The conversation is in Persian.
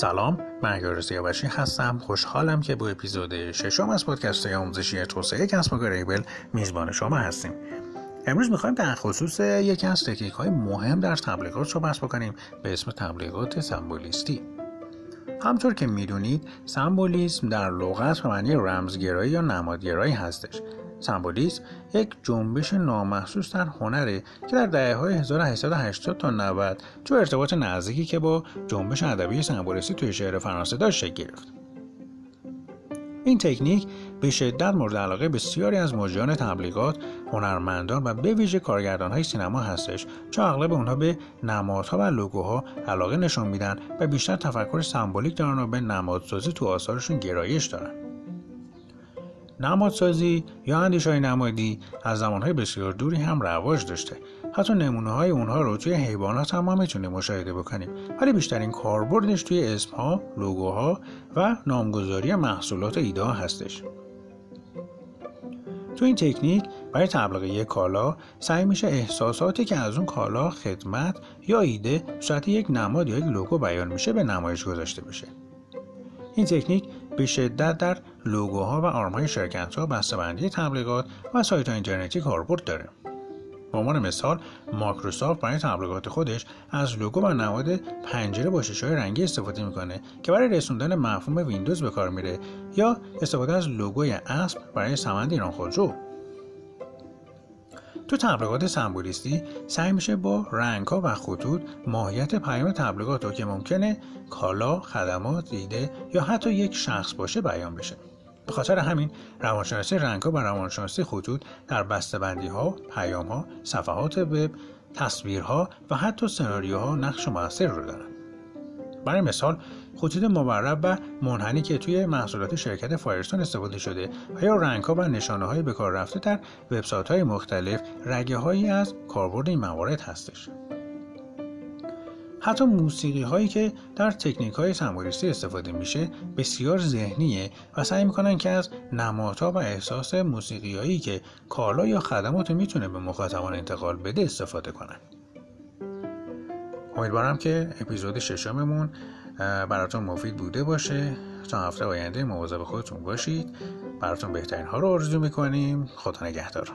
سلام من سیاوشی هستم. خوشحالم که با اپیزود ششم از پادکست آموزشی توسعه کسب و کار ریبل میزبان شما هستیم. امروز می‌خوایم در خصوص یکی از تکنیک های مهم در تبلیغات صحبت بکنیم به اسم تبلیغات سمبولیستی. همطور که می‌دونید سمبولیسم در لغت به معنی رمزگرایی یا نمادگرایی هستش. سمبولیسم یک جنبش نامحسوس در هنره که در دهه های 1880 تا 90 تو ارتباط نزدیکی که با جنبش ادبی سمبولیستی توی شعر فرانسه داشت شکل گرفت این تکنیک به شدت مورد علاقه بسیاری از مجریان تبلیغات، هنرمندان و به ویژه کارگردان های سینما هستش چون اغلب اونها به نمادها و لوگوها علاقه نشون میدن و بیشتر تفکر سمبولیک دارن و به نمادسازی تو آثارشون گرایش دارن. نمادسازی یا اندیش های نمادی از زمانهای بسیار دوری هم رواج داشته. حتی نمونه های اونها رو توی حیوانات هم, ما می‌تونیم مشاهده بکنیم. ولی بیشترین کاربردش توی اسمها، لوگوها و نامگذاری محصولات ایده هستش. تو این تکنیک برای تبلیغ یک کالا سعی میشه احساساتی که از اون کالا خدمت یا ایده صورت یک نماد یا یک لوگو بیان میشه به نمایش گذاشته بشه. این تکنیک به شدت در لوگوها و آرمهای شرکت ها بسته‌بندی تبلیغات و سایت های اینترنتی کاربرد داره. به عنوان مثال مایکروسافت برای تبلیغات خودش از لوگو و نماد پنجره با های رنگی استفاده می‌کنه که برای رسوندن مفهوم ویندوز به کار میره یا استفاده از لوگوی اسب برای سمند ایران خودرو. تو تبلیغات سمبولیستی سعی میشه با رنگها و خطوط ماهیت پیام تبلیغات رو که ممکنه کالا، خدمات، ایده یا حتی یک شخص باشه بیان بشه. به خاطر همین روانشناسی رنگها و روانشناسی خطوط در بسته‌بندی ها، پیام ها، صفحات وب، تصویرها و حتی سناریوها نقش موثر رو دارن. برای مثال خطوط مورب و منحنی که توی محصولات شرکت فایرستون استفاده شده و یا رنگ ها و نشانه های به کار رفته در وبسایت های مختلف رگه هایی از کاربرد این موارد هستش. حتی موسیقی هایی که در تکنیک های سمبولیستی استفاده میشه بسیار ذهنیه و سعی می‌کنن که از نمادها و احساس موسیقی هایی که کالا یا خدمات می‌تونه به مخاطبان انتقال بده استفاده کنن. امیدوارم که اپیزود ششممون براتون مفید بوده باشه. تا هفته آینده مواظب خودتون باشید. براتون بهترین ها رو آرزو می‌کنیم. خدا نگهدار.